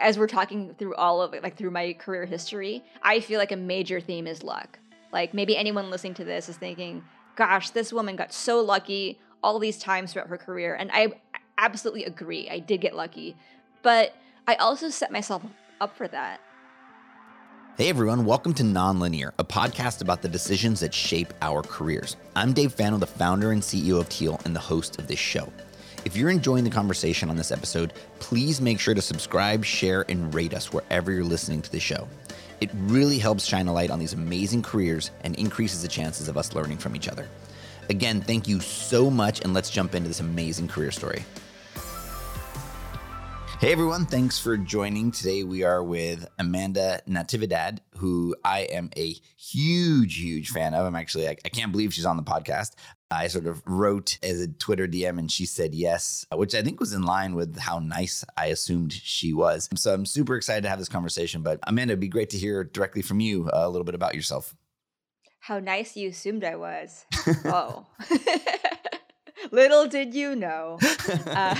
As we're talking through all of it, like through my career history, I feel like a major theme is luck. Like maybe anyone listening to this is thinking, gosh, this woman got so lucky all these times throughout her career. And I absolutely agree. I did get lucky. But I also set myself up for that. Hey everyone, welcome to Nonlinear, a podcast about the decisions that shape our careers. I'm Dave Fano, the founder and CEO of Teal and the host of this show. If you're enjoying the conversation on this episode, please make sure to subscribe, share, and rate us wherever you're listening to the show. It really helps shine a light on these amazing careers and increases the chances of us learning from each other. Again, thank you so much, and let's jump into this amazing career story. Hey everyone, thanks for joining. Today we are with Amanda Natividad, who I am a huge, huge fan of. I'm actually, I, I can't believe she's on the podcast. I sort of wrote as a Twitter DM and she said yes, which I think was in line with how nice I assumed she was. So I'm super excited to have this conversation. But Amanda, it'd be great to hear directly from you uh, a little bit about yourself. How nice you assumed I was. oh. Little did you know. Uh,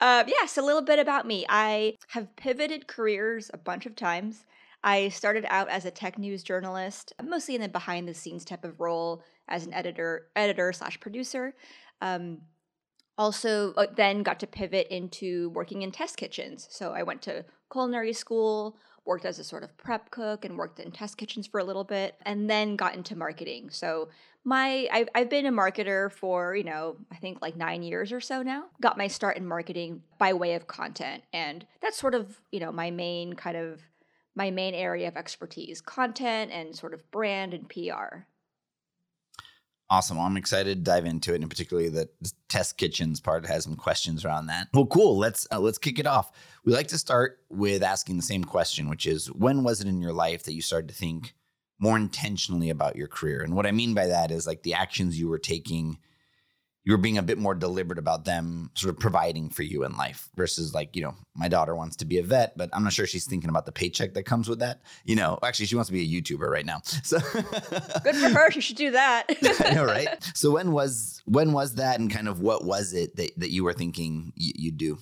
uh, yes, a little bit about me. I have pivoted careers a bunch of times. I started out as a tech news journalist, mostly in the behind the scenes type of role as an editor, editor slash producer. Um, also, uh, then got to pivot into working in test kitchens. So I went to culinary school, worked as a sort of prep cook, and worked in test kitchens for a little bit, and then got into marketing. So my I've, I've been a marketer for you know i think like nine years or so now got my start in marketing by way of content and that's sort of you know my main kind of my main area of expertise content and sort of brand and pr Awesome. Well, I'm excited to dive into it, and particularly the test kitchens part has some questions around that. Well, cool. Let's uh, let's kick it off. We like to start with asking the same question, which is, when was it in your life that you started to think more intentionally about your career. And what I mean by that is like the actions you were taking, you were being a bit more deliberate about them sort of providing for you in life versus like, you know, my daughter wants to be a vet, but I'm not sure she's thinking about the paycheck that comes with that. You know, actually, she wants to be a YouTuber right now. So good for her. She should do that. I know, right? So when was when was that and kind of what was it that, that you were thinking y- you'd do?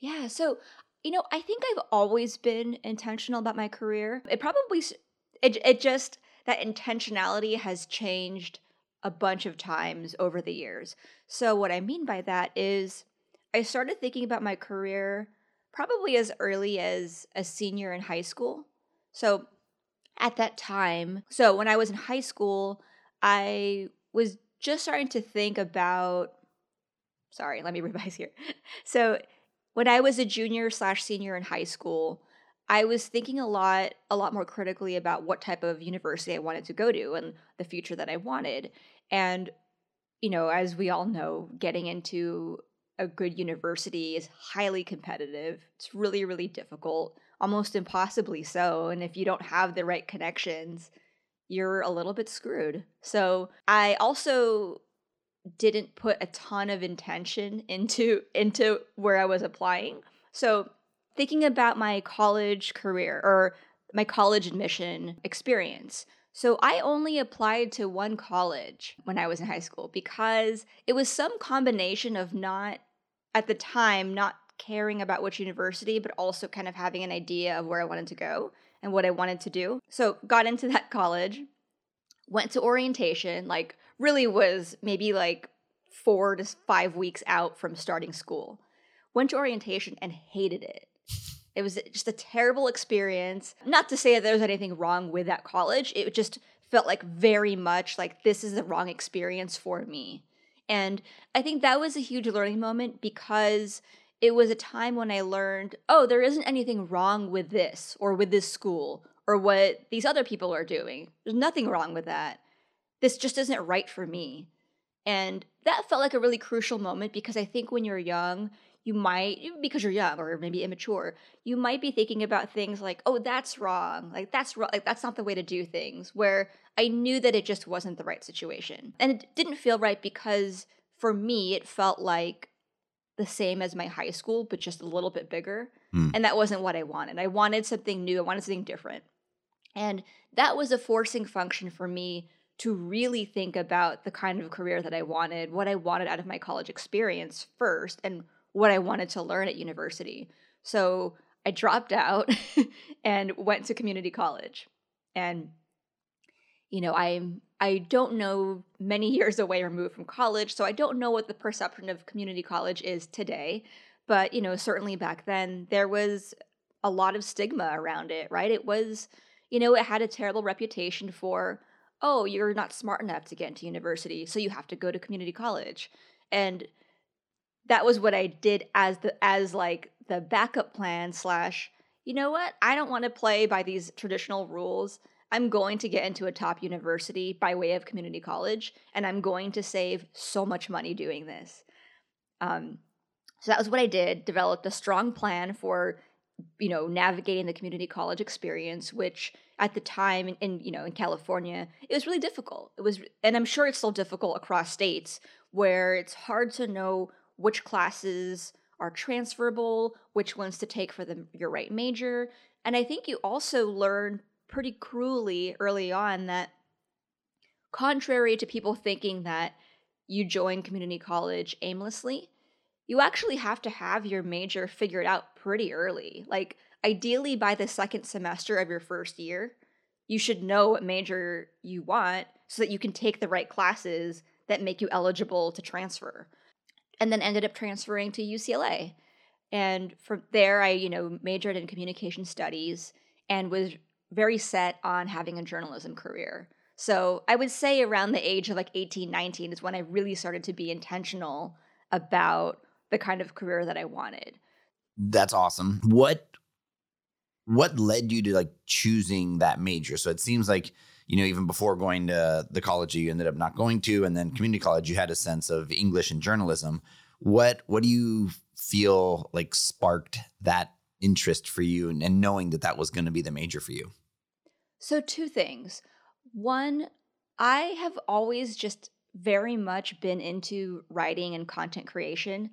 Yeah. So you know, I think I've always been intentional about my career. It probably it it just that intentionality has changed a bunch of times over the years. So what I mean by that is I started thinking about my career probably as early as a senior in high school. So at that time, so when I was in high school, I was just starting to think about sorry, let me revise here. So when I was a junior slash senior in high school, I was thinking a lot, a lot more critically about what type of university I wanted to go to and the future that I wanted. And, you know, as we all know, getting into a good university is highly competitive. It's really, really difficult, almost impossibly so. And if you don't have the right connections, you're a little bit screwed. So I also didn't put a ton of intention into into where I was applying. So thinking about my college career or my college admission experience. So I only applied to one college when I was in high school because it was some combination of not, at the time, not caring about which university, but also kind of having an idea of where I wanted to go and what I wanted to do. So got into that college, went to orientation, like really was maybe like four to five weeks out from starting school. Went to orientation and hated it. It was just a terrible experience. Not to say that there was anything wrong with that college, it just felt like very much like this is the wrong experience for me. And I think that was a huge learning moment because it was a time when I learned, oh, there isn't anything wrong with this or with this school or what these other people are doing. There's nothing wrong with that. This just isn't right for me. And that felt like a really crucial moment because I think when you're young, you might because you're young or maybe immature you might be thinking about things like oh that's wrong. Like that's wrong. Like that's not the way to do things where i knew that it just wasn't the right situation. And it didn't feel right because for me it felt like the same as my high school but just a little bit bigger. Mm. and that wasn't what i wanted. I wanted something new. I wanted something different. And that was a forcing function for me to really think about the kind of career that I wanted, what I wanted out of my college experience first, and what I wanted to learn at university. So I dropped out and went to community college. And you know, I'm I don't know many years away removed from college, so I don't know what the perception of community college is today. But, you know, certainly back then there was a lot of stigma around it, right? It was, you know, it had a terrible reputation for, oh, you're not smart enough to get into university, so you have to go to community college. And that was what I did as the as like the backup plan slash, you know what? I don't want to play by these traditional rules. I'm going to get into a top university by way of community college, and I'm going to save so much money doing this. Um, so that was what I did. Developed a strong plan for, you know, navigating the community college experience, which at the time in, in you know in California it was really difficult. It was, and I'm sure it's still difficult across states where it's hard to know which classes are transferable, which ones to take for the your right major, and I think you also learn pretty cruelly early on that contrary to people thinking that you join community college aimlessly, you actually have to have your major figured out pretty early. Like, ideally, by the second semester of your first year, you should know what major you want so that you can take the right classes that make you eligible to transfer. And then ended up transferring to UCLA. And from there, I, you know, majored in communication studies and was very set on having a journalism career. So I would say around the age of like 18, 19 is when I really started to be intentional about the kind of career that I wanted. That's awesome. What what led you to like choosing that major? So it seems like, you know, even before going to the college you ended up not going to and then community college you had a sense of English and journalism. What what do you feel like sparked that interest for you and, and knowing that that was going to be the major for you? So, two things. One, I have always just very much been into writing and content creation.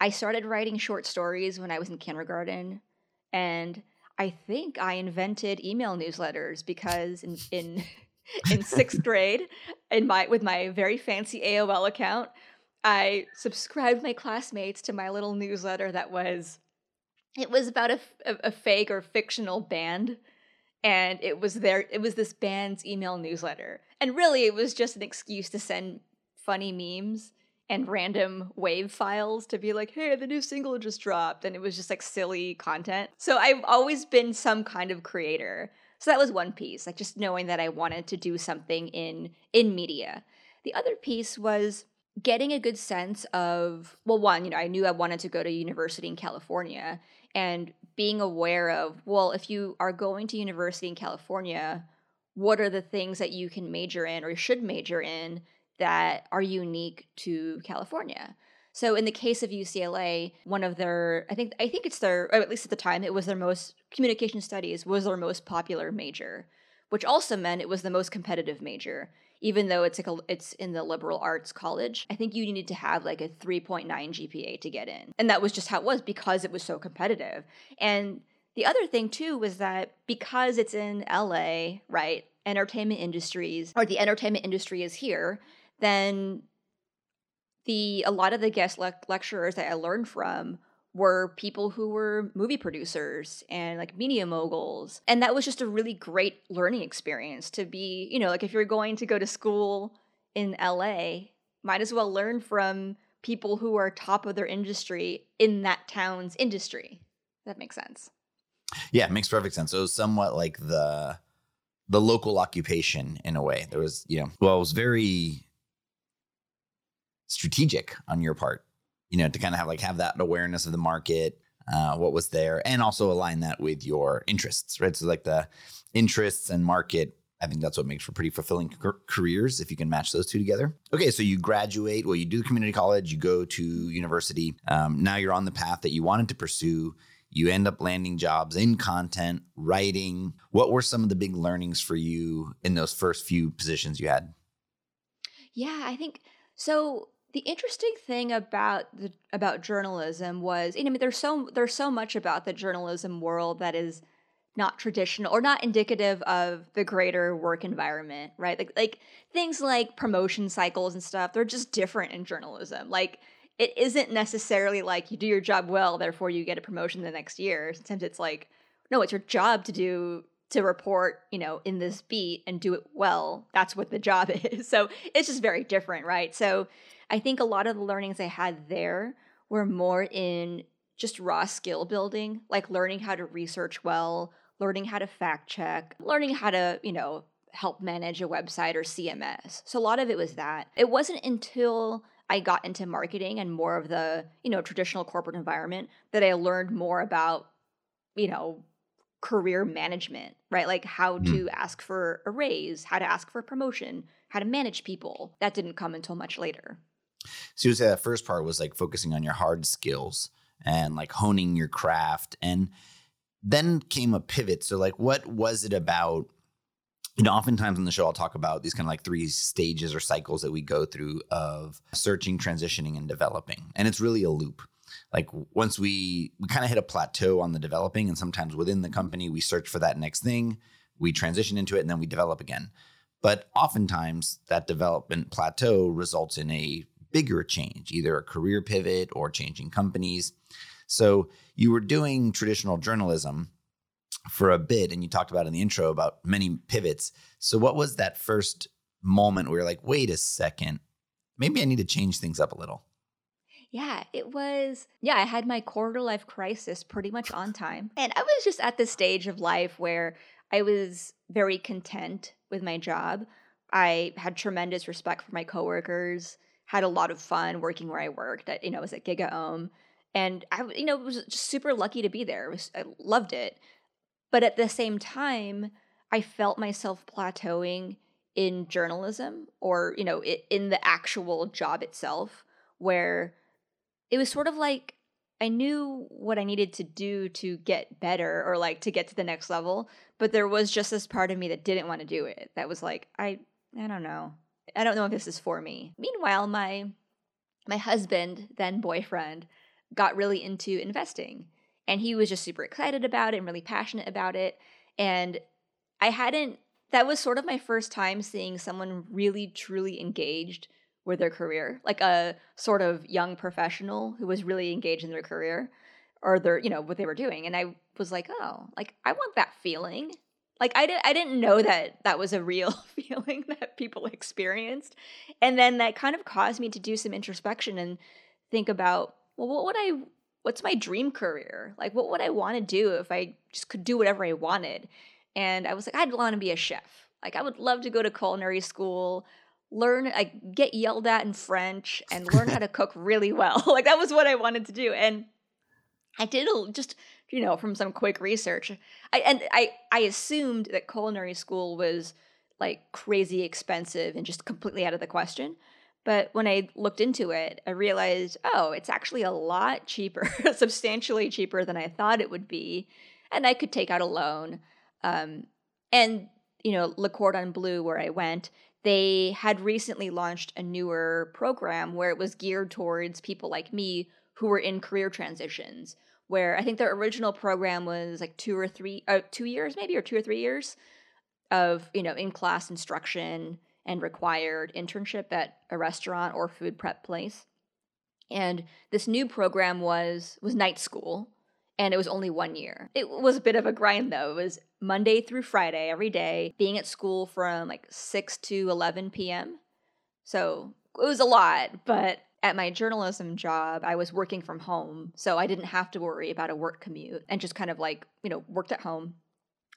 I started writing short stories when I was in kindergarten, and I think I invented email newsletters because in in, in sixth grade, in my with my very fancy AOL account, I subscribed my classmates to my little newsletter that was it was about a, a, a fake or fictional band and it was there it was this band's email newsletter. And really it was just an excuse to send funny memes and random wave files to be like hey the new single just dropped and it was just like silly content. So i've always been some kind of creator. So that was one piece like just knowing that i wanted to do something in in media. The other piece was getting a good sense of well one you know i knew i wanted to go to university in california and being aware of well if you are going to university in california what are the things that you can major in or should major in that are unique to california so in the case of ucla one of their i think i think it's their at least at the time it was their most communication studies was their most popular major which also meant it was the most competitive major even though it's like a, it's in the liberal arts college, I think you needed to have like a 3.9 GPA to get in. And that was just how it was because it was so competitive. And the other thing too was that because it's in LA, right? Entertainment industries or the entertainment industry is here, then the a lot of the guest le- lecturers that I learned from were people who were movie producers and like media moguls. And that was just a really great learning experience to be, you know, like if you're going to go to school in LA, might as well learn from people who are top of their industry in that town's industry. That makes sense. Yeah, it makes perfect sense. So it was somewhat like the the local occupation in a way. There was, you know, well, it was very strategic on your part you know, to kind of have like have that awareness of the market, uh, what was there, and also align that with your interests, right? So like the interests and market. I think that's what makes for pretty fulfilling careers if you can match those two together. Okay, so you graduate, well, you do community college, you go to university. Um, now you're on the path that you wanted to pursue. You end up landing jobs in content, writing. What were some of the big learnings for you in those first few positions you had? Yeah, I think so the interesting thing about the about journalism was, you know, I mean, there's so there's so much about the journalism world that is not traditional or not indicative of the greater work environment, right? Like like things like promotion cycles and stuff, they're just different in journalism. Like it isn't necessarily like you do your job well, therefore you get a promotion the next year. Sometimes it's like, no, it's your job to do to report, you know, in this beat and do it well. That's what the job is. So it's just very different, right? So I think a lot of the learnings I had there were more in just raw skill building, like learning how to research well, learning how to fact check, learning how to, you know, help manage a website or CMS. So a lot of it was that. It wasn't until I got into marketing and more of the, you know, traditional corporate environment that I learned more about, you know, career management, right? Like how mm. to ask for a raise, how to ask for a promotion, how to manage people. That didn't come until much later. So you say that first part was like focusing on your hard skills and like honing your craft. And then came a pivot. So like what was it about? You know, oftentimes on the show I'll talk about these kind of like three stages or cycles that we go through of searching, transitioning, and developing. And it's really a loop like once we we kind of hit a plateau on the developing and sometimes within the company we search for that next thing we transition into it and then we develop again but oftentimes that development plateau results in a bigger change either a career pivot or changing companies so you were doing traditional journalism for a bit and you talked about in the intro about many pivots so what was that first moment where you're like wait a second maybe i need to change things up a little yeah, it was. Yeah, I had my quarter life crisis pretty much on time. And I was just at the stage of life where I was very content with my job. I had tremendous respect for my coworkers, had a lot of fun working where I worked. At, you know, I was at GigaOM. And I, you know, was just super lucky to be there. Was, I loved it. But at the same time, I felt myself plateauing in journalism or, you know, in the actual job itself, where it was sort of like I knew what I needed to do to get better or like to get to the next level, but there was just this part of me that didn't want to do it. That was like, I I don't know. I don't know if this is for me. Meanwhile, my my husband, then boyfriend, got really into investing and he was just super excited about it and really passionate about it and I hadn't that was sort of my first time seeing someone really truly engaged with their career, like a sort of young professional who was really engaged in their career or their, you know, what they were doing. And I was like, oh, like I want that feeling. Like I didn't, I didn't know that that was a real feeling that people experienced, and then that kind of caused me to do some introspection and think about, well, what would I, what's my dream career? Like, what would I want to do if I just could do whatever I wanted? And I was like, I'd want to be a chef. Like, I would love to go to culinary school learn like get yelled at in french and learn how to cook really well like that was what i wanted to do and i did just you know from some quick research i and i i assumed that culinary school was like crazy expensive and just completely out of the question. But when i looked into it i realized oh it's actually a lot cheaper substantially cheaper than i thought it would be and i could take out a loan. Um, and you know le cordon bleu where i went they had recently launched a newer program where it was geared towards people like me who were in career transitions where i think their original program was like two or three uh, two years maybe or two or three years of you know in class instruction and required internship at a restaurant or food prep place. And this new program was was night school and it was only one year. It was a bit of a grind though. It was Monday through Friday every day, being at school from like 6 to 11 p.m. So it was a lot, but at my journalism job, I was working from home. So I didn't have to worry about a work commute and just kind of like, you know, worked at home,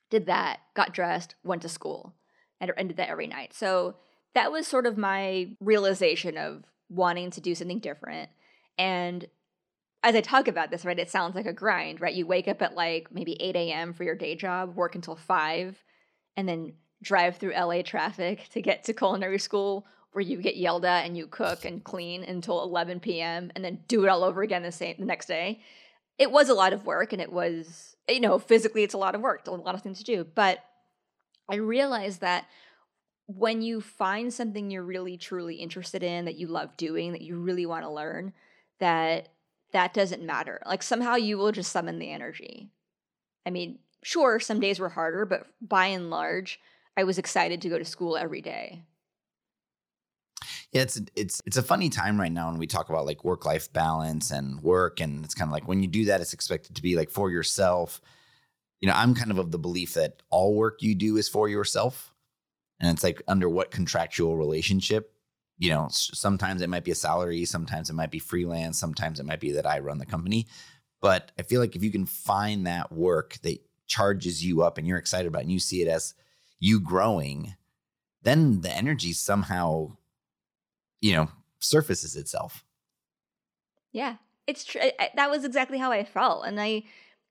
did that, got dressed, went to school, and, and did that every night. So that was sort of my realization of wanting to do something different. And as I talk about this, right, it sounds like a grind, right? You wake up at like maybe 8 a.m. for your day job, work until 5, and then drive through LA traffic to get to culinary school where you get yelled at and you cook and clean until 11 p.m. and then do it all over again the same the next day. It was a lot of work and it was, you know, physically it's a lot of work, a lot of things to do. But I realized that when you find something you're really truly interested in, that you love doing, that you really want to learn, that that doesn't matter. Like somehow you will just summon the energy. I mean, sure, some days were harder, but by and large, I was excited to go to school every day. Yeah, it's it's it's a funny time right now when we talk about like work life balance and work, and it's kind of like when you do that, it's expected to be like for yourself. You know, I'm kind of of the belief that all work you do is for yourself, and it's like under what contractual relationship. You know, sometimes it might be a salary, sometimes it might be freelance, sometimes it might be that I run the company. But I feel like if you can find that work that charges you up and you're excited about, and you see it as you growing, then the energy somehow you know, surfaces itself. Yeah, it's true. That was exactly how I felt, and I,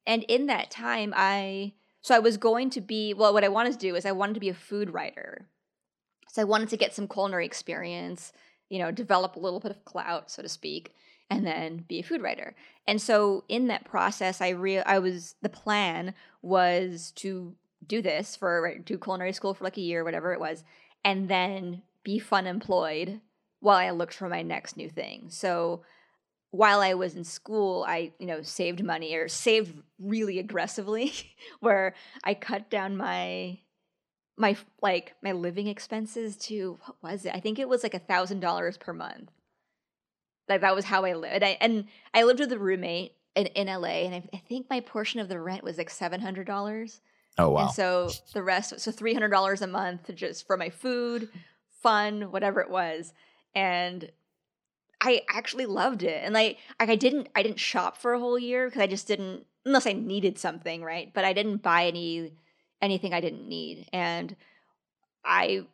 and in that time, I so I was going to be well. What I wanted to do is I wanted to be a food writer, so I wanted to get some culinary experience, you know, develop a little bit of clout, so to speak, and then be a food writer. And so in that process, I real I was the plan was to do this for do culinary school for like a year, whatever it was, and then be fun employed while I looked for my next new thing. So while I was in school, I, you know, saved money or saved really aggressively where I cut down my my like my living expenses to what was it? I think it was like a thousand dollars per month. Like that was how I lived. And I, and I lived with a roommate in, in LA and I, I think my portion of the rent was like seven hundred dollars. Oh wow. And so the rest so three hundred dollars a month just for my food, fun, whatever it was and I actually loved it. And like, like I didn't I didn't shop for a whole year because I just didn't unless I needed something, right? But I didn't buy any anything I didn't need. And I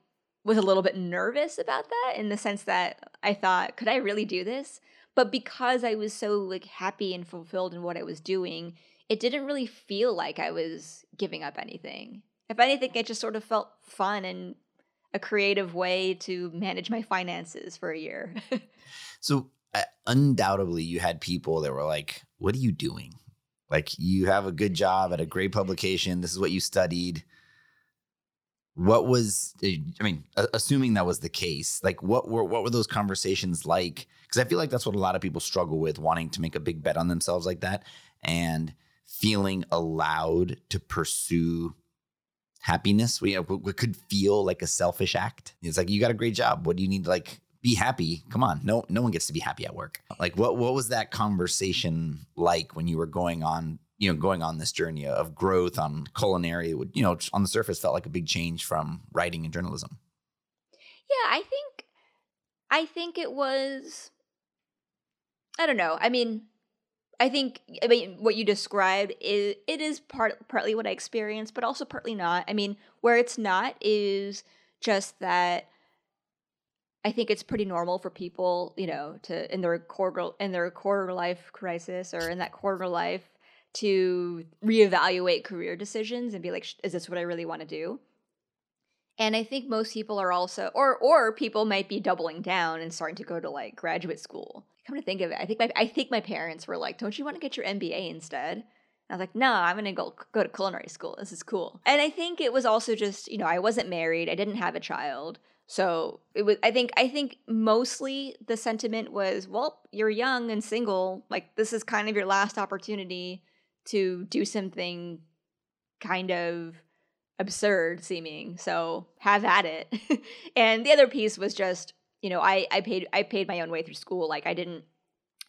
was a little bit nervous about that in the sense that I thought, could I really do this? But because I was so like happy and fulfilled in what I was doing, it didn't really feel like I was giving up anything. If anything, it just sort of felt fun and a creative way to manage my finances for a year. so, uh, undoubtedly, you had people that were like, What are you doing? Like, you have a good job at a great publication. This is what you studied. What was, I mean, assuming that was the case, like, what were, what were those conversations like? Because I feel like that's what a lot of people struggle with wanting to make a big bet on themselves like that and feeling allowed to pursue happiness. We, we could feel like a selfish act. It's like you got a great job. What do you need like be happy? Come on, no no one gets to be happy at work. Like what what was that conversation like when you were going on you know going on this journey of growth on culinary? It would you know on the surface felt like a big change from writing and journalism. Yeah, I think I think it was. I don't know. I mean, I think I mean what you described is it is part partly what I experienced, but also partly not. I mean, where it's not is just that I think it's pretty normal for people, you know, to in their quarter in their quarter life crisis or in that quarter life to reevaluate career decisions and be like, is this what I really want to do? And I think most people are also, or or people might be doubling down and starting to go to like graduate school come to think of it, I think my I think my parents were like, "Don't you want to get your MBA instead?" And I was like, "No, I'm going to go go to culinary school. This is cool." And I think it was also just, you know, I wasn't married, I didn't have a child. So, it was I think I think mostly the sentiment was, "Well, you're young and single, like this is kind of your last opportunity to do something kind of absurd seeming. So, have at it." and the other piece was just you know, I I paid I paid my own way through school. Like I didn't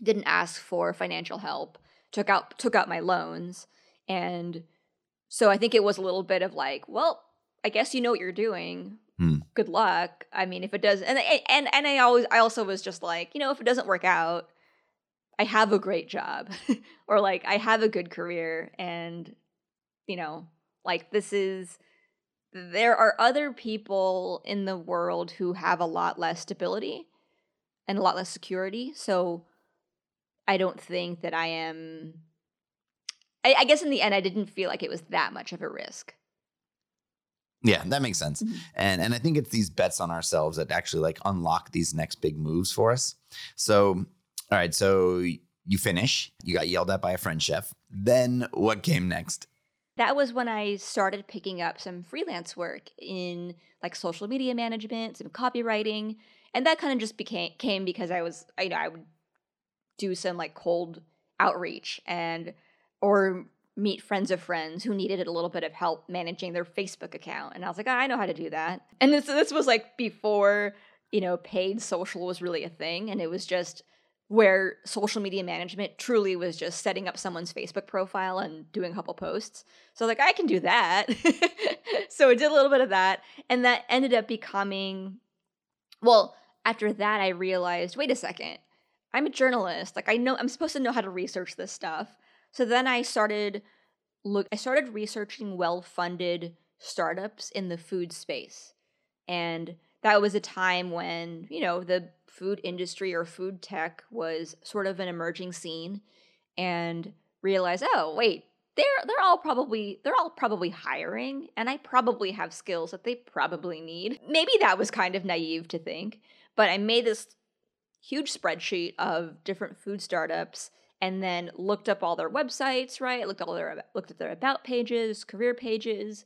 didn't ask for financial help. Took out took out my loans and so I think it was a little bit of like, well, I guess you know what you're doing. Hmm. Good luck. I mean, if it does and and and I always I also was just like, you know, if it doesn't work out, I have a great job or like I have a good career and you know, like this is there are other people in the world who have a lot less stability and a lot less security. So I don't think that I am. I, I guess in the end, I didn't feel like it was that much of a risk. Yeah, that makes sense. Mm-hmm. And and I think it's these bets on ourselves that actually like unlock these next big moves for us. So, all right, so you finish, you got yelled at by a French chef. Then what came next? That was when I started picking up some freelance work in like social media management, some copywriting, and that kind of just became came because I was you know I would do some like cold outreach and or meet friends of friends who needed a little bit of help managing their Facebook account, and I was like, oh, I know how to do that. And this this was like before you know, paid social was really a thing. And it was just where social media management truly was just setting up someone's Facebook profile and doing a couple posts. So like I can do that. so I did a little bit of that and that ended up becoming well, after that I realized, wait a second. I'm a journalist. Like I know I'm supposed to know how to research this stuff. So then I started look I started researching well-funded startups in the food space. And that was a time when, you know, the food industry or food tech was sort of an emerging scene and realized, oh, wait, they're they're all probably they're all probably hiring and I probably have skills that they probably need. Maybe that was kind of naive to think, but I made this huge spreadsheet of different food startups and then looked up all their websites, right? Looked all their looked at their about pages, career pages,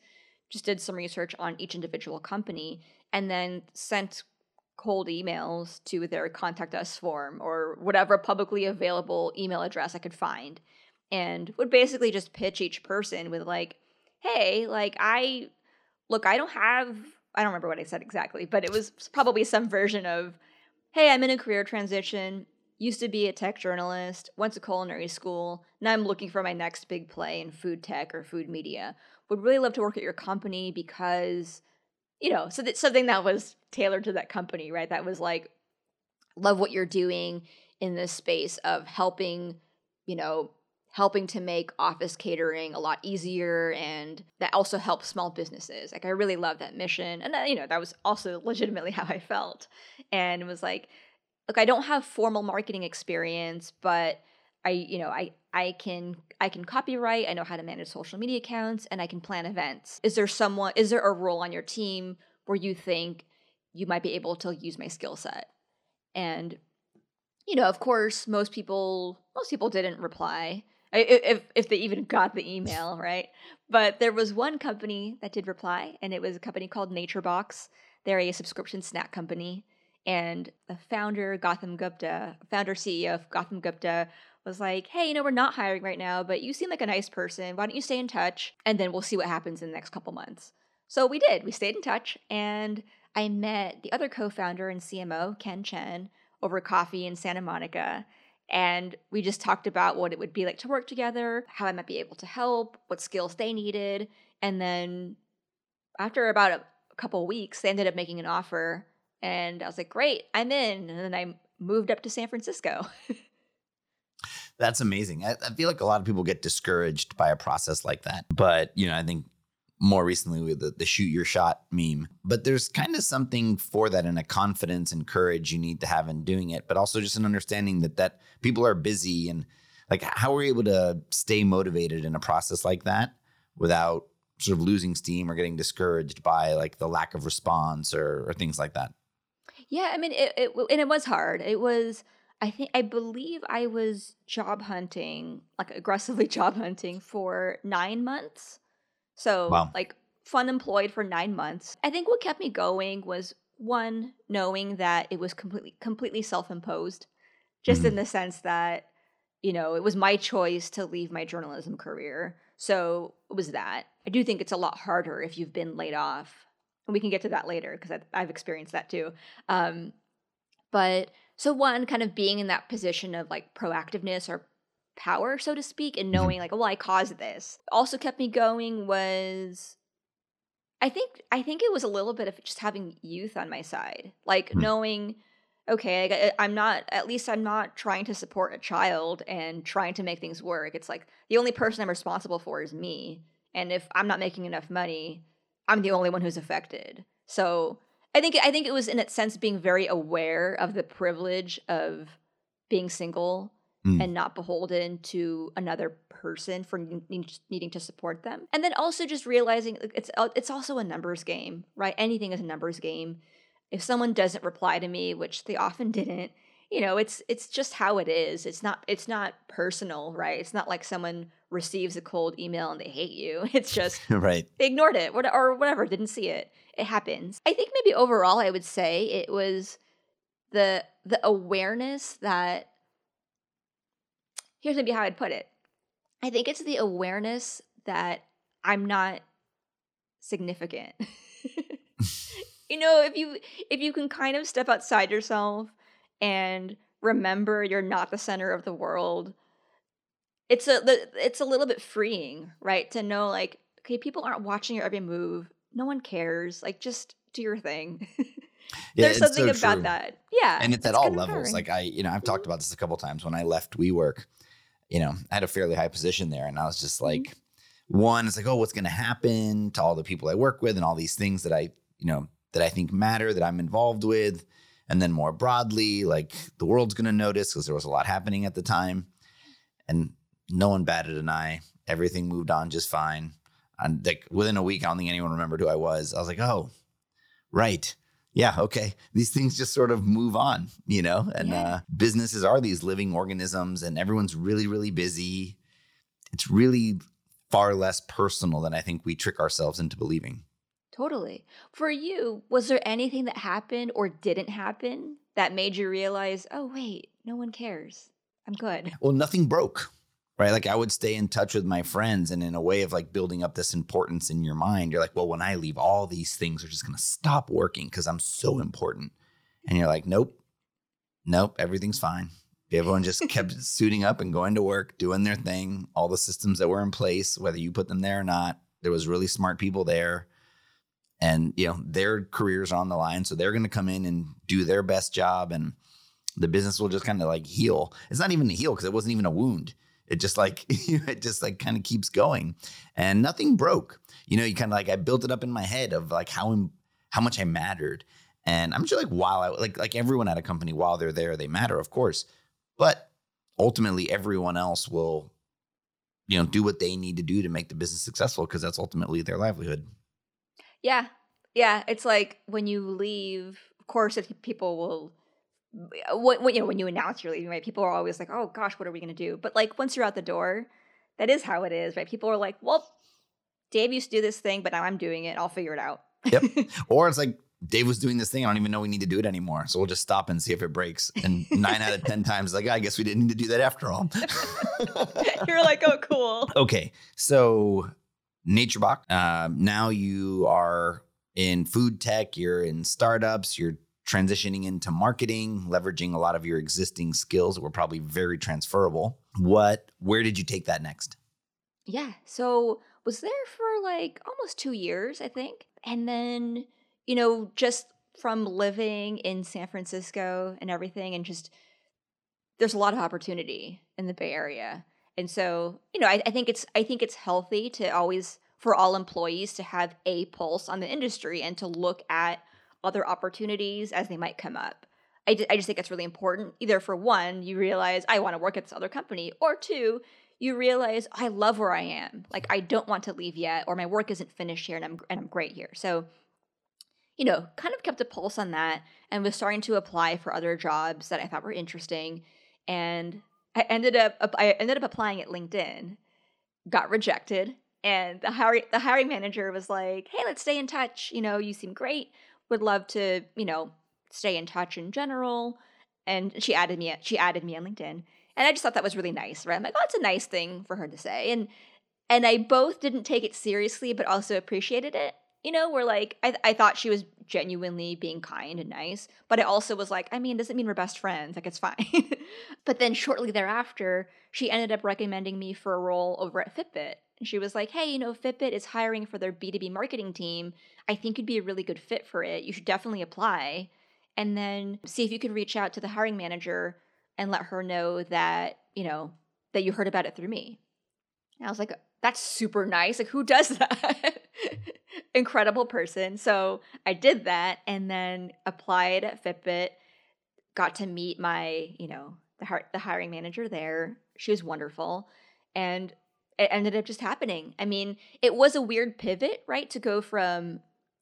just did some research on each individual company and then sent cold emails to their contact us form or whatever publicly available email address I could find and would basically just pitch each person with like hey like I look I don't have I don't remember what I said exactly but it was probably some version of hey I'm in a career transition used to be a tech journalist went to culinary school now I'm looking for my next big play in food tech or food media. Would really love to work at your company because you know, so that's something that was tailored to that company, right? That was like, love what you're doing in this space of helping, you know, helping to make office catering a lot easier and that also helps small businesses. Like I really love that mission. And that, you know, that was also legitimately how I felt. And was like, look, I don't have formal marketing experience, but I, you know, I I can I can copywrite, I know how to manage social media accounts, and I can plan events. Is there someone is there a role on your team where you think you might be able to use my skill set? And you know, of course, most people most people didn't reply. If if they even got the email, right? But there was one company that did reply, and it was a company called NatureBox. They're a subscription snack company, and the founder Gautam Gupta, founder CEO of Gautam Gupta, was like, hey, you know, we're not hiring right now, but you seem like a nice person. Why don't you stay in touch? And then we'll see what happens in the next couple months. So we did. We stayed in touch. And I met the other co founder and CMO, Ken Chen, over coffee in Santa Monica. And we just talked about what it would be like to work together, how I might be able to help, what skills they needed. And then after about a couple weeks, they ended up making an offer. And I was like, great, I'm in. And then I moved up to San Francisco. That's amazing. I, I, feel like a lot of people get discouraged by a process like that. But, you know, I think more recently with the, shoot your shot meme. But there's kind of something for that and a confidence and courage you need to have in doing it, but also just an understanding that that people are busy and like how are you able to stay motivated in a process like that without sort of losing steam or getting discouraged by like the lack of response or, or things like that? Yeah, I mean, it, it and it was hard. It was I think I believe I was job hunting, like aggressively job hunting for nine months. So wow. like fun employed for nine months. I think what kept me going was one, knowing that it was completely completely self-imposed, just mm-hmm. in the sense that, you know, it was my choice to leave my journalism career. So it was that. I do think it's a lot harder if you've been laid off. And we can get to that later because I've experienced that too. Um, but so one kind of being in that position of like proactiveness or power, so to speak, and mm-hmm. knowing like, well, I caused this. Also kept me going was I think I think it was a little bit of just having youth on my side. Like mm-hmm. knowing okay, I, am not at least I'm not trying to support a child and trying to make things work. It's like the only person I'm responsible for is me. And if I'm not making enough money, I'm the only one who's affected. So I think I think it was in its sense being very aware of the privilege of being single mm. and not beholden to another person for needing to support them. And then also just realizing it's it's also a numbers game, right? Anything is a numbers game. If someone doesn't reply to me, which they often didn't, you know, it's it's just how it is. It's not it's not personal, right? It's not like someone receives a cold email and they hate you. It's just right. They ignored it or whatever, didn't see it. It happens. I think maybe overall I would say it was the the awareness that here's maybe how I'd put it. I think it's the awareness that I'm not significant. you know, if you if you can kind of step outside yourself and remember you're not the center of the world, it's a it's a little bit freeing, right? To know like, okay, people aren't watching your every move. No one cares. Like just do your thing. Yeah, There's it's something so about true. that. Yeah. and it's at all levels. Like I, you know, I've talked Mhm. about this a couple times. When I left WeWork, you know, I had a fairly high position there, and I was just Mm-hmm. like, one, it's like, oh, what's going to happen to all the people I work with, and all these things that I, you know, that I think matter, that I'm involved with, and then more broadly, like the world's going to notice because there was a lot happening at the time, and no one batted an eye. Everything moved on just fine. And like within a week, I don't think anyone remembered who I was. I was like, oh, right yeah okay these things just sort of move on you know and Yeah. uh, businesses are these living organisms and everyone's really really busy it's really far less personal than i think we trick ourselves into believing Totally. For you, was there anything that happened or didn't happen that made you realize, oh, wait, no one cares? I'm good. well nothing broke right like i would stay in touch with my friends and in a way of like building up this importance in your mind you're like well when i leave all these things are just going to stop working because i'm so important and you're like nope nope everything's fine everyone just kept suiting up and going to work doing their thing all the systems that were in place whether you put them there or not there was really smart people there and you know their careers are on the line so they're going to come in and do their best job and the business will just kind of like heal. It's not even a heal because it wasn't even a wound. It just like it just like kind of keeps going. And nothing broke. You know you kind of like i built it up in my head of like how how much i mattered. And i'm sure like while i like like everyone at a company while they're there they matter of course. But ultimately everyone else will you know do what they need to do to make the business successful because that's ultimately their livelihood Yeah. Yeah. It's like when you leave, of course, if people will. When, when you know when you announce you're leaving, right? People are always like, "Oh gosh, what are we gonna do?" But like once you're out the door, that is how it is, right? People are like, "Well, Dave used to do this thing, but now I'm doing it. I'll figure it out." Yep. or it's like Dave was doing this thing. I don't even know we need to do it anymore. So we'll just stop and see if it breaks. And nine out of 10 times, like, I guess we didn't need to do that after all. you're like, "Oh, cool." okay. So, NatureBox, um, now you are in food tech, you're in startups, you're transitioning into marketing, leveraging a lot of your existing skills that were probably very transferable. What, where did you take that next? Yeah. So was there for like almost two years, I think. And then, you know, just from living in San Francisco and everything, and just there's a lot of opportunity in the Bay Area. And so, you know, I, I think it's I think it's healthy to always for all employees to have a pulse on the industry and to look at other opportunities as they might come up. I, I just think it's really important. Either for one, you realize I want to work at this other company, or two, you realize I love where I am. Like I don't want to leave yet, or my work isn't finished here, and I'm and I'm great here. So, you know, kind of kept a pulse on that, and was starting to apply for other jobs that I thought were interesting, and I ended up I ended up applying at LinkedIn, got rejected, and the hiring the hiring manager was like, "Hey, let's stay in touch. You know, you seem great. Would love to, you know, stay in touch in general." And she added me. She added me on LinkedIn, and I just thought that was really nice. Right? I'm like, "Oh, it's a nice thing for her to say," and and I both didn't take it seriously, but also appreciated it. You know, where like I I thought she was genuinely being kind and nice, but I also was like, I mean, doesn't mean we're best friends. Like it's fine. but then shortly thereafter, she ended up recommending me for a role over at Fitbit. And she was like, hey, you know, Fitbit is hiring for their B2B marketing team. I think you'd be a really good fit for it. You should definitely apply. And then see if you could reach out to the hiring manager and let her know that, you know, that you heard about it through me. And I was like, that's super nice. Like, who does that? Incredible person. So I did that and then applied at Fitbit, got to meet my, you know, the, the hiring manager there. She was wonderful. And it ended up just happening. I mean, it was a weird pivot, right? To go from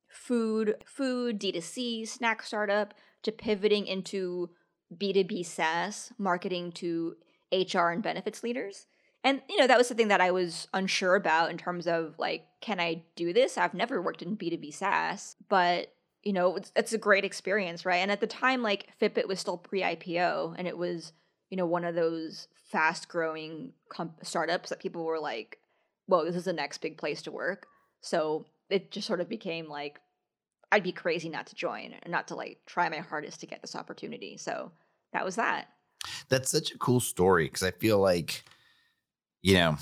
food, food, D2C, snack startup to pivoting into B2B SaaS, marketing to HR and benefits leaders. And you know, that was something that I was unsure about in terms of like, can I do this? I've never worked in B2B SaaS, but you know, it's, it's a great experience, right? And at the time, like Fitbit was still pre-IPO, and it was, you know, one of those fast-growing comp- startups that people were like, "Well, this is the next big place to work." So it just sort of became like I'd be crazy not to join and not to like try my hardest to get this opportunity. So that was that. That's such a cool story because I feel like, you know,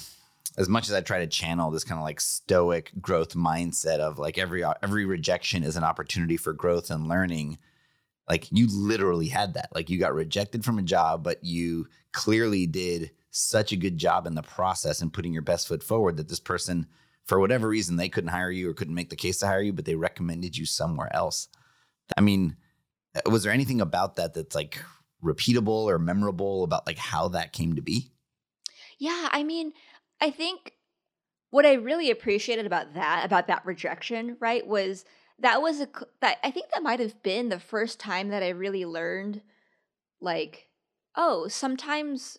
as much as I try to channel this kind of like stoic growth mindset of like every every rejection is an opportunity for growth and learning, like you literally had that. Like you got rejected from a job, but you clearly did such a good job in the process and putting your best foot forward that this person for whatever reason they couldn't hire you or couldn't make the case to hire you, but they recommended you somewhere else. I mean, uh, was there anything about that that's like repeatable or memorable about like how that came to be? Yeah, I mean, I think what I really appreciated about that, about that rejection, right, was that was a that I think that might have been the first time that I really learned like oh, sometimes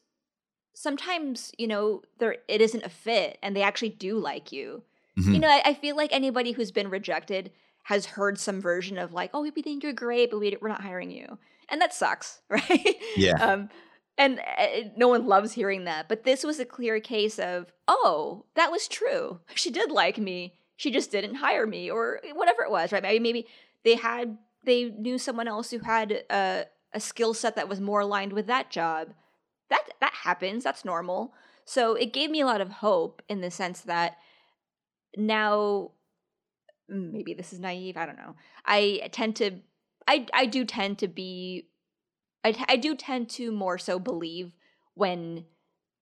sometimes you know there it isn't a fit and they actually do like you. Mm-hmm. you know I, I, feel like anybody who's been rejected has heard some version of like oh we think you're great but we, we're not hiring you. And that sucks right? Yeah. Um and uh, no one loves hearing that but this was a clear case of oh that was true. She did like me. She just didn't hire me or whatever it was right? Maybe, maybe they had they knew someone else who had a, a skill set that was more aligned with that job. That that happens. That's normal. So it gave me a lot of hope in the sense that now maybe this is naive i don't know. I tend to i i do tend to be i, I do tend to more so believe when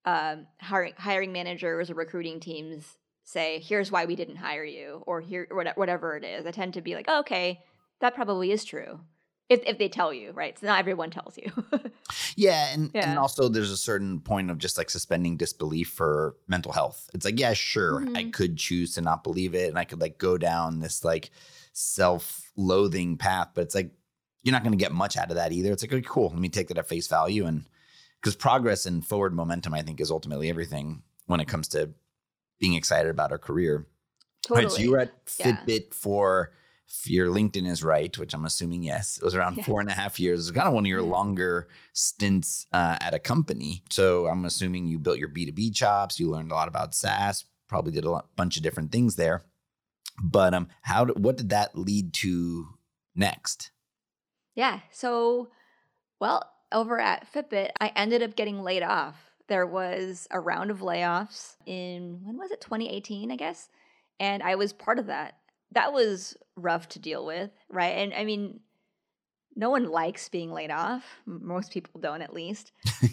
um, hiring hiring managers or recruiting teams say here's why we didn't hire you or here whatever it is i tend to be like oh, okay that probably is true if if they tell you, right? So not everyone tells you. yeah, and yeah. and also there's a certain point of just like suspending disbelief for mental health. It's like, yeah, sure, mm-hmm. I could choose to not believe it, and I could like go down this like self-loathing path, but it's like you're not going to get much out of that either. It's like, okay, cool, let me take that at face value, and because progress and forward momentum, I think, is ultimately everything when it comes to being excited about our career. Totally. Right, so you were at Fitbit yeah. for if your LinkedIn is right, which I'm assuming yes, it was around yeah. four and a half years. It's kind of one of your longer stints uh, at a company. So I'm assuming you built your B2B chops. You learned a lot about SaaS. Probably did a lot, bunch of different things there. But um, how? What did that lead to next? Yeah. So, well, over at Fitbit, I ended up getting laid off. There was a round of layoffs in when was it? 2018, I guess. And I was part of that that was rough to deal with, right? And I mean, no one likes being laid off. Most people don't, at least.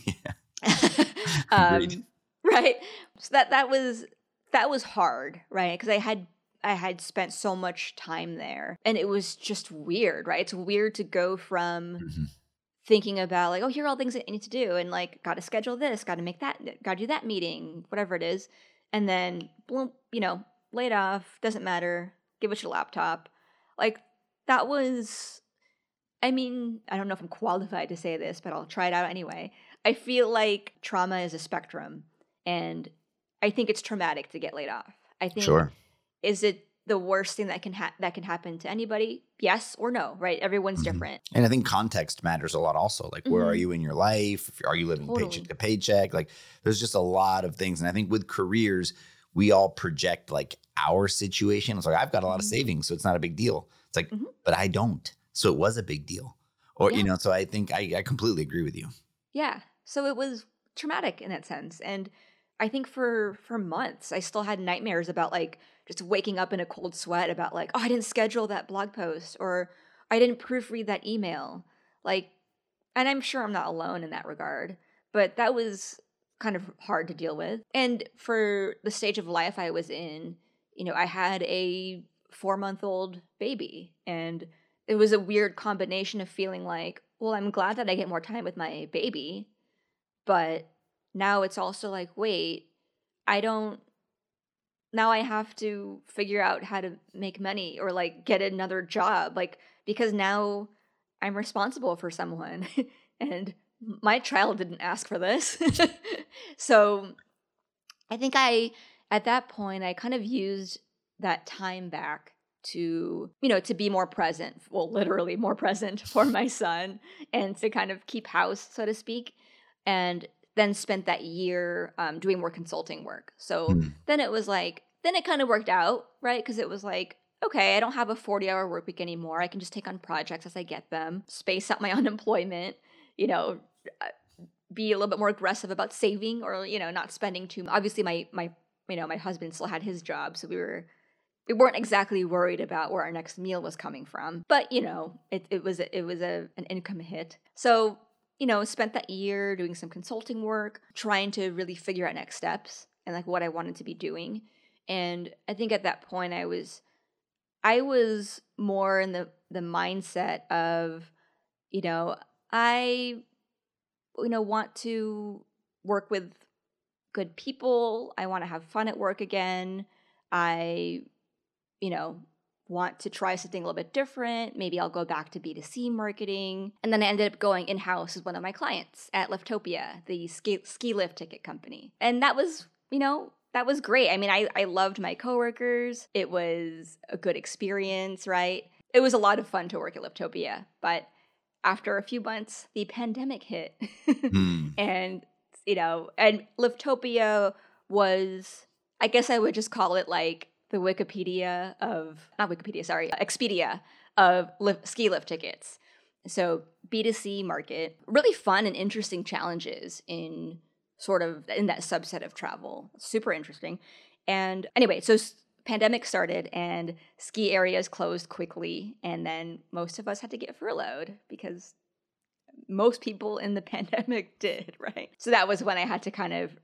um, right. So that that was that was hard, right? Because I had I had spent so much time there, and it was just weird, right? It's weird to go from. Mm-hmm. Thinking about like, oh, here are all things that I need to do, and like, got to schedule this, got to make that, got to do that meeting, whatever it is, and then, boom, you know, laid off, doesn't matter, give us your laptop. Like that was I mean, I don't know if I'm qualified to say this, but I'll try it out anyway. I feel like trauma is a spectrum and I think it's traumatic to get laid off. I think sure. Is it the worst thing that can ha- that can happen to anybody? Yes or no, right? Everyone's mm-hmm. different. And I think context matters a lot also. Like where mm-hmm. are you in your life? Are you living totally. paycheck to paycheck? Like there's just a lot of things and I think with careers we all project like our situation. It's like, I've got a lot of mm-hmm. savings, so it's not a big deal. It's like, mm-hmm. but I don't. So it was a big deal. Or, yeah. you know, so I think I, I completely agree with you. Yeah. So it was traumatic in that sense. And I think for for months I still had nightmares about like just waking up in a cold sweat about like, oh, I didn't schedule that blog post or I didn't proofread that email. Like and I'm sure I'm not alone in that regard, but that was kind of hard to deal with. And for the stage of life I was in, you know, I had a four month old baby. And it was a weird combination of feeling like, well, I'm glad that I get more time with my baby. But now it's also like, wait, I don't. Now I have to figure out how to make money or like get another job. Like, because now I'm responsible for someone. and my child didn't ask for this. so I think I, at that point, I kind of used that time back to, you know, to be more present, well, literally more present for my son and to kind of keep house, so to speak. And then spent that year um, doing more consulting work. So mm. then it was like, then it kind of worked out, right? Because it was like, okay, I don't have a 40 hour work week anymore. I can just take on projects as I get them, space out my unemployment, you know, uh, be a little bit more aggressive about saving or, you know, not spending too much. Obviously, my, my, you know, my husband still had his job. So we were, we weren't exactly worried about where our next meal was coming from. But, you know, it, it was, it was a, an income hit. So, you know, spent that year doing some consulting work, trying to really figure out next steps and like what I wanted to be doing. And I think at that point I was I was more in the the mindset of, you know, I you know want to work with good people. I want to have fun at work again. I you know, want to try something a little bit different. Maybe I'll go back to B2C marketing. And then I ended up going in house as one of my clients at Liftopia, the ski, ski lift ticket company. And that was, you know, that was great. I mean, I, I loved my coworkers. It was a good experience, right? It was a lot of fun to work at Liftopia. But after a few months, the pandemic hit. mm. And, you know, and Liftopia was, I guess I would just call it like the Wikipedia of, not Wikipedia, sorry, Expedia of ski lift tickets. So B2C market, really fun and interesting challenges in sort of in that subset of travel. Super interesting. And anyway, so pandemic started and ski areas closed quickly and then most of us had to get furloughed because most people in the pandemic did, right? So that was when I had to kind of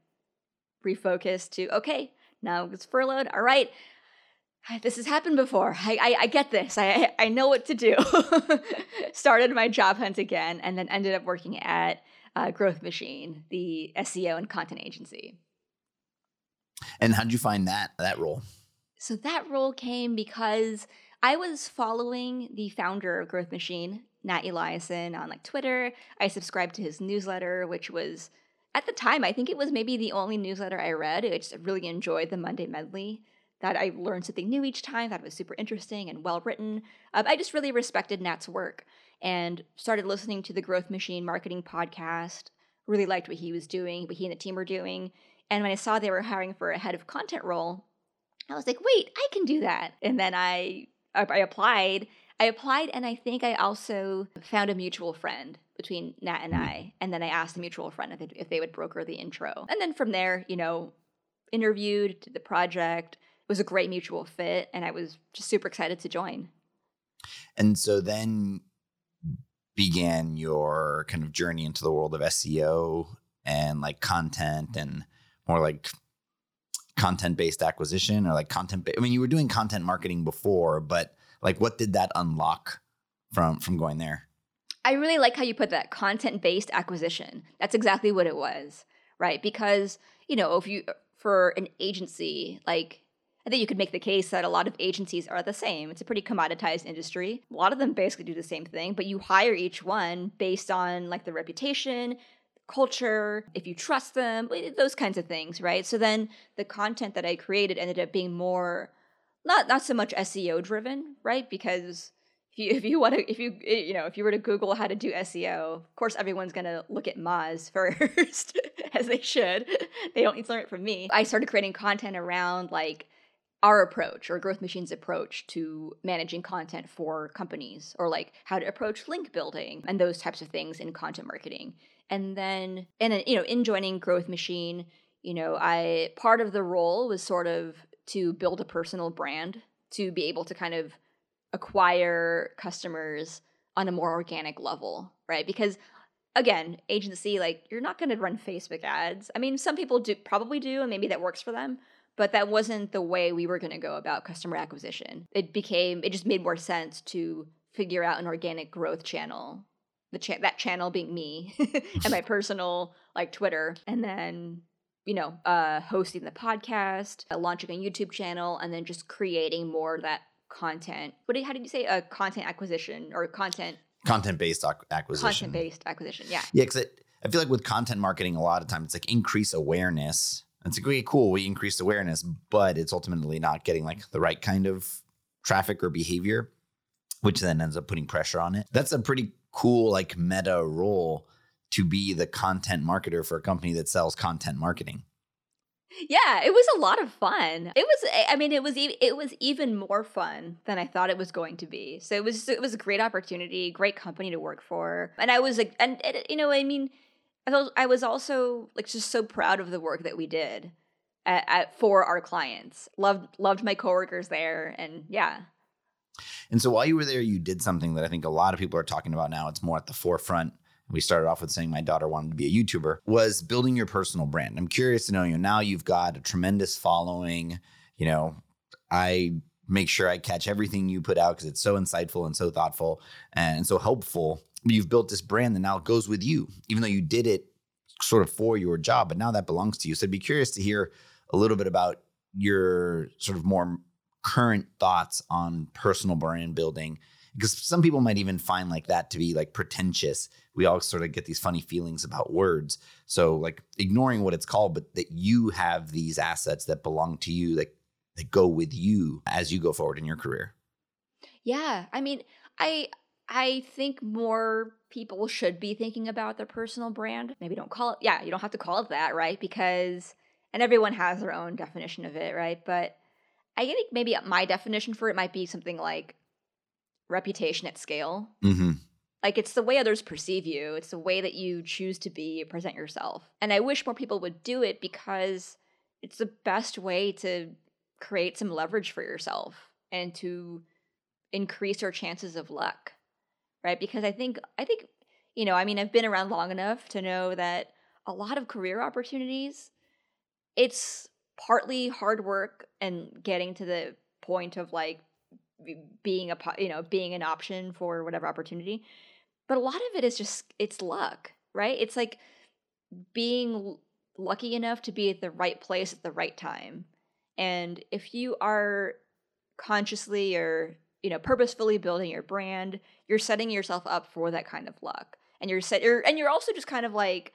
refocus to okay, now it's furloughed. All right. This has happened before. I, I, I get this. I, I know what to do. Started my job hunt again and then ended up working at uh, Growth Machine, the SEO and content agency. And how did you find that that role? So that role came because I was following the founder of Growth Machine, Nat Eliason, on like Twitter. I subscribed to his newsletter, which was at the time I think it was maybe the only newsletter I read. I just really enjoyed the Monday Medley. That I learned something new each time. That was super interesting and well written. Um, I just really respected Nat's work and started listening to the Growth Machine marketing podcast. Really liked what he was doing, what he and the team were doing. And when I saw they were hiring for a head of content role, I was like, wait, I can do that. And then I I applied. I applied and I think I also found a mutual friend between Nat and I. And then I asked the mutual friend if, if they would broker the intro. And then from there, you know, interviewed, did the project. Was a great mutual fit. And I was just super excited to join. And so then began your kind of journey into the world of SEO and like content and more like content based acquisition or like content ba- I mean you were doing content marketing before but like what did that unlock from from going there? I really like how you put that content based acquisition. That's exactly what it was, right? Because, you know, if you for an agency like I think you could make the case that a lot of agencies are the same. It's a pretty commoditized industry. A lot of them basically do the same thing, but you hire each one based on like the reputation, culture, if you trust them, eh, those kinds of things, right? So then the content that I created ended up being more not not so much SEO driven, right? Because if you if you want to if you eh, you know if you were to Google how to do SEO, of course everyone's gonna look at Moz first, as they should. They don't need to learn it from me. I started creating content around like our approach or growth machines approach to managing content for companies or like how to approach link building and those types of things in content marketing. And then and then you know in joining growth machine you know i part of the role was sort of to build a personal brand to be able to kind of acquire customers on a more organic level right? Because again agency like you're not going to run facebook ads. I mean some people do probably do and maybe that works for them but that wasn't the way we were going to go about customer acquisition. It became it just made more sense to figure out an organic growth channel. The cha- that channel being me and my personal like Twitter, and then you know uh, hosting the podcast, uh, launching a YouTube channel, and then just creating more of that content. What did, how did you say a uh, content acquisition or content content based acquisition? Content based acquisition, yeah. Yeah, because I feel like with content marketing, a lot of times it's like increase awareness it's like, cool, we increased awareness, but it's ultimately not getting like the right kind of traffic or behavior, which then ends up putting pressure on it. That's a pretty cool, like meta role to be the content marketer for a company that sells content marketing. Yeah, it was a lot of fun. It was I mean it was it was even more fun than I thought it was going to be. So it was it was a great opportunity, great company to work for. And I was like and, and you know, I mean I was also like just so proud of the work that we did at, at, for our clients. Loved loved my coworkers there and yeah. And so while you were there you did something that I think a lot of people are talking about now. It's more at the forefront we started off with saying my daughter wanted to be a YouTuber, was building your personal brand. I'm curious to know, you know, now you've got a tremendous following. You know, I make sure I catch everything you put out because it's so insightful and so thoughtful and so helpful. You've built this brand that now it goes with you, even though you did it sort of for your job, but now that belongs to you. So I'd be curious to hear a little bit about your sort of more current thoughts on personal brand building because some people might even find like that to be like pretentious. We all sort of get these funny feelings about words. So like ignoring what it's called but that you have these assets that belong to you that that go with you as you go forward in your career. Yeah i mean i i think more people should be thinking about their personal brand maybe don't call it yeah you don't have to call it that right because and everyone has their own definition of it right but i think maybe my definition for it might be something like reputation at scale. Mm-hmm. Like it's the way others perceive you, it's the way that you choose to be, present yourself. And I wish more people would do it because it's the best way to create some leverage for yourself and to increase your chances of luck. Right? Because I think I think you know, I mean, I've been around long enough to know that a lot of career opportunities it's partly hard work and getting to the point of like being a you know being an option for whatever opportunity. But a lot of it is just it's luck right? It's like being lucky enough to be at the right place at the right time. And if you are consciously or you know purposefully building your brand you're setting yourself up for that kind of luck and you're set you're, and you're also just kind of like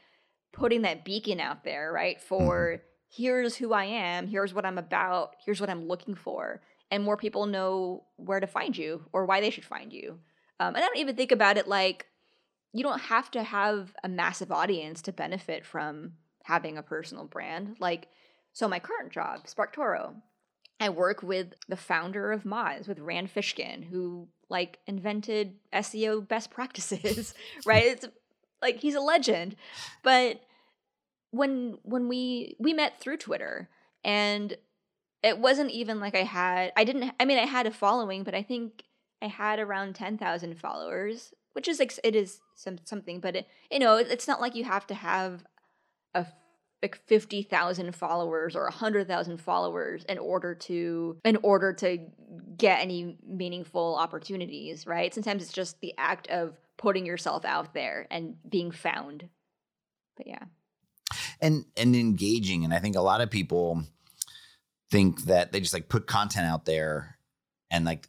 putting that beacon out there right for mm-hmm. here's who i am here's what i'm about here's what i'm looking for and more people know where to find you or why they should find you. Um, and I don't even think about it like you don't have to have a massive audience to benefit from having a personal brand. Like, so my current job, SparkToro, I work with the founder of Moz, with Rand Fishkin, who like invented SEO best practices, right? It's like he's a legend. But when when we we met through Twitter and it wasn't even like I had I didn't I mean I had a following, but I think I had around 10,000 followers, which is like it is some something, but it, you know, it's not like you have to have a like 50,000 followers or 100,000 followers in order to in order to get any meaningful opportunities, right? Sometimes it's just the act of putting yourself out there and being found. But yeah. And and engaging and I think a lot of people think that they just like put content out there and like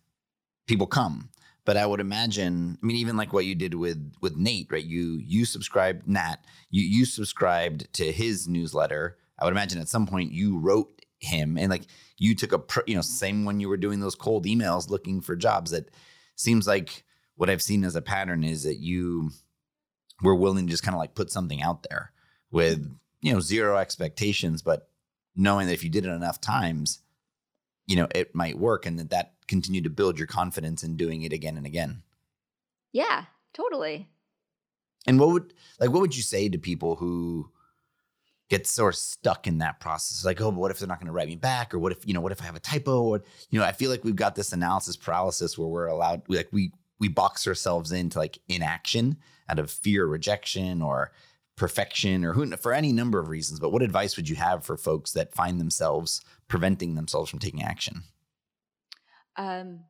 people come but i would imagine i mean even like what you did with with nate right? You you subscribed nat you you subscribed to his newsletter. I would imagine at some point you wrote him and like you took a you know same when you were doing those cold emails looking for jobs. That seems like what i've seen as a pattern is that you were willing to just kind of like put something out there with you know zero expectations but knowing that if you did it enough times, you know, it might work and that that continued to build your confidence in doing it again and again. Yeah, totally. And what would like what would you say to people who get sort of stuck in that process? Like, oh, but what if they're not going to write me back? Or what if, you know, what if I have a typo? Or, you know, I feel like we've got this analysis paralysis where we're allowed like we we box ourselves into like inaction out of fear, rejection, or perfection or who, for any number of reasons. But what advice would you have for folks that find themselves preventing themselves from taking action? Um,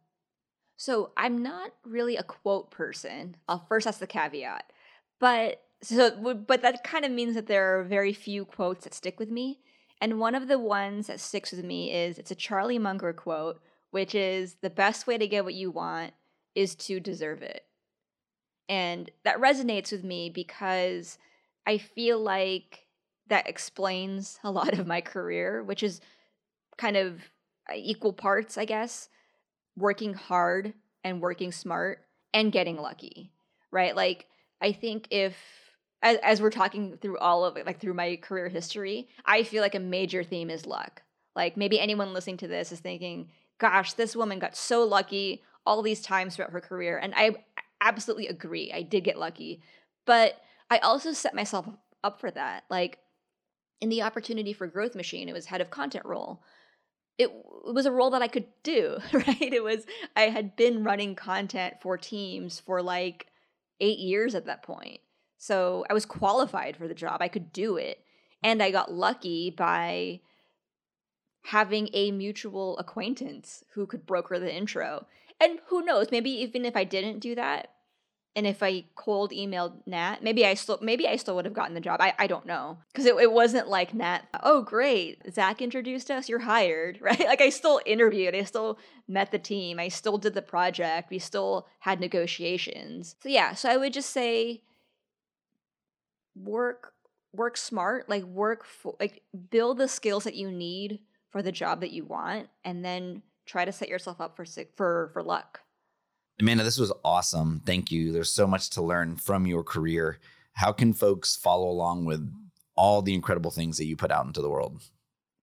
so I'm not really a quote person. I'll first ask the caveat, but so but that kind of means that there are very few quotes that stick with me. And one of the ones that sticks with me is it's a Charlie Munger quote, which is the best way to get what you want is to deserve it. And that resonates with me because I feel like that explains a lot of my career, which is kind of uh, equal parts, I guess, working hard and working smart and getting lucky, right? Like, I think if as, as we're talking through all of it, like through my career history, I feel like a major theme is luck. Like maybe anyone listening to this is thinking, gosh, this woman got so lucky all these times throughout her career. And I absolutely agree. I did get lucky. But I also set myself up for that. Like in the opportunity for Growth Machine, it was head of content role. It, it was a role that I could do, right? It was, I had been running content for teams for like eight years at that point. So I was qualified for the job. I could do it. And I got lucky by having a mutual acquaintance who could broker the intro. And who knows, maybe even if I didn't do that, and if I cold emailed Nat, maybe I still maybe I still would have gotten the job. I, I don't know. Because it, it wasn't like Nat, oh great, Zach introduced us, you're hired, right? Like I still interviewed, I still met the team, I still did the project, we still had negotiations. So yeah, so I would just say work work smart, like work for like build the skills that you need for the job that you want and then try to set yourself up for for for luck. Amanda, this was awesome. Thank you. There's so much to learn from your career. How can folks follow along with all the incredible things that you put out into the world?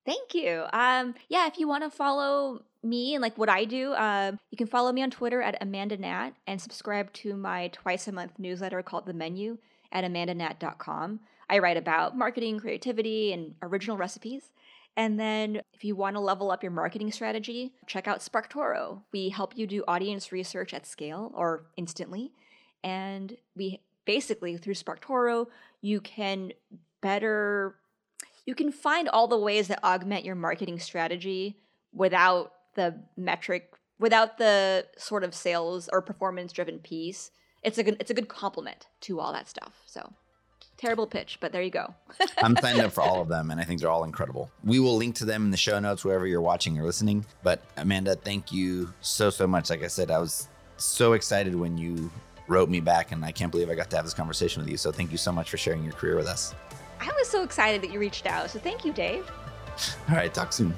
Thank you. Um, yeah, if you want to follow me and like what I do, um, you can follow me on Twitter at Amanda Nat and subscribe to my twice a month newsletter called The Menu at amandanat.com. I write about marketing, creativity, and original recipes. And then if you want to level up your marketing strategy, check out SparkToro. We help you do audience research at scale or instantly. And we basically through SparkToro, you can better you can find all the ways that augment your marketing strategy without the metric without the sort of sales or performance driven piece. It's a good it's a good complement to all that stuff. So Terrible pitch, but there you go. I'm signed up for all of them, and I think they're all incredible. We will link to them in the show notes wherever you're watching or listening. But Amanda, thank you so, so much. Like I said, I was so excited when you wrote me back, and I can't believe I got to have this conversation with you. So thank you so much for sharing your career with us. I was so excited that you reached out. So thank you, Dave. All right, talk soon.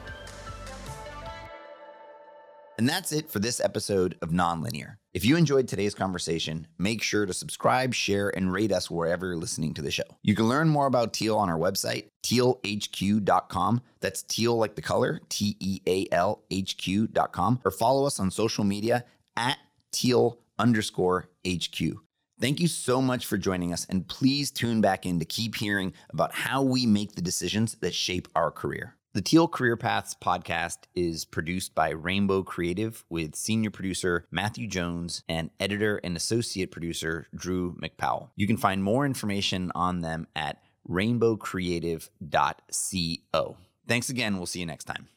And that's it for this episode of Nonlinear. If you enjoyed today's conversation, make sure to subscribe, share, and rate us wherever you're listening to the show. You can learn more about Teal on our website, tealhq.com. That's teal like the color, T E A L H Q.com, or follow us on social media at teal underscore HQ. Thank you so much for joining us, and please tune back in to keep hearing about how we make the decisions that shape our career. The Teal Career Paths podcast is produced by Rainbow Creative with senior producer Matthew Jones and editor and associate producer Drew McPowell. You can find more information on them at rainbowcreative.co. Thanks again. We'll see you next time.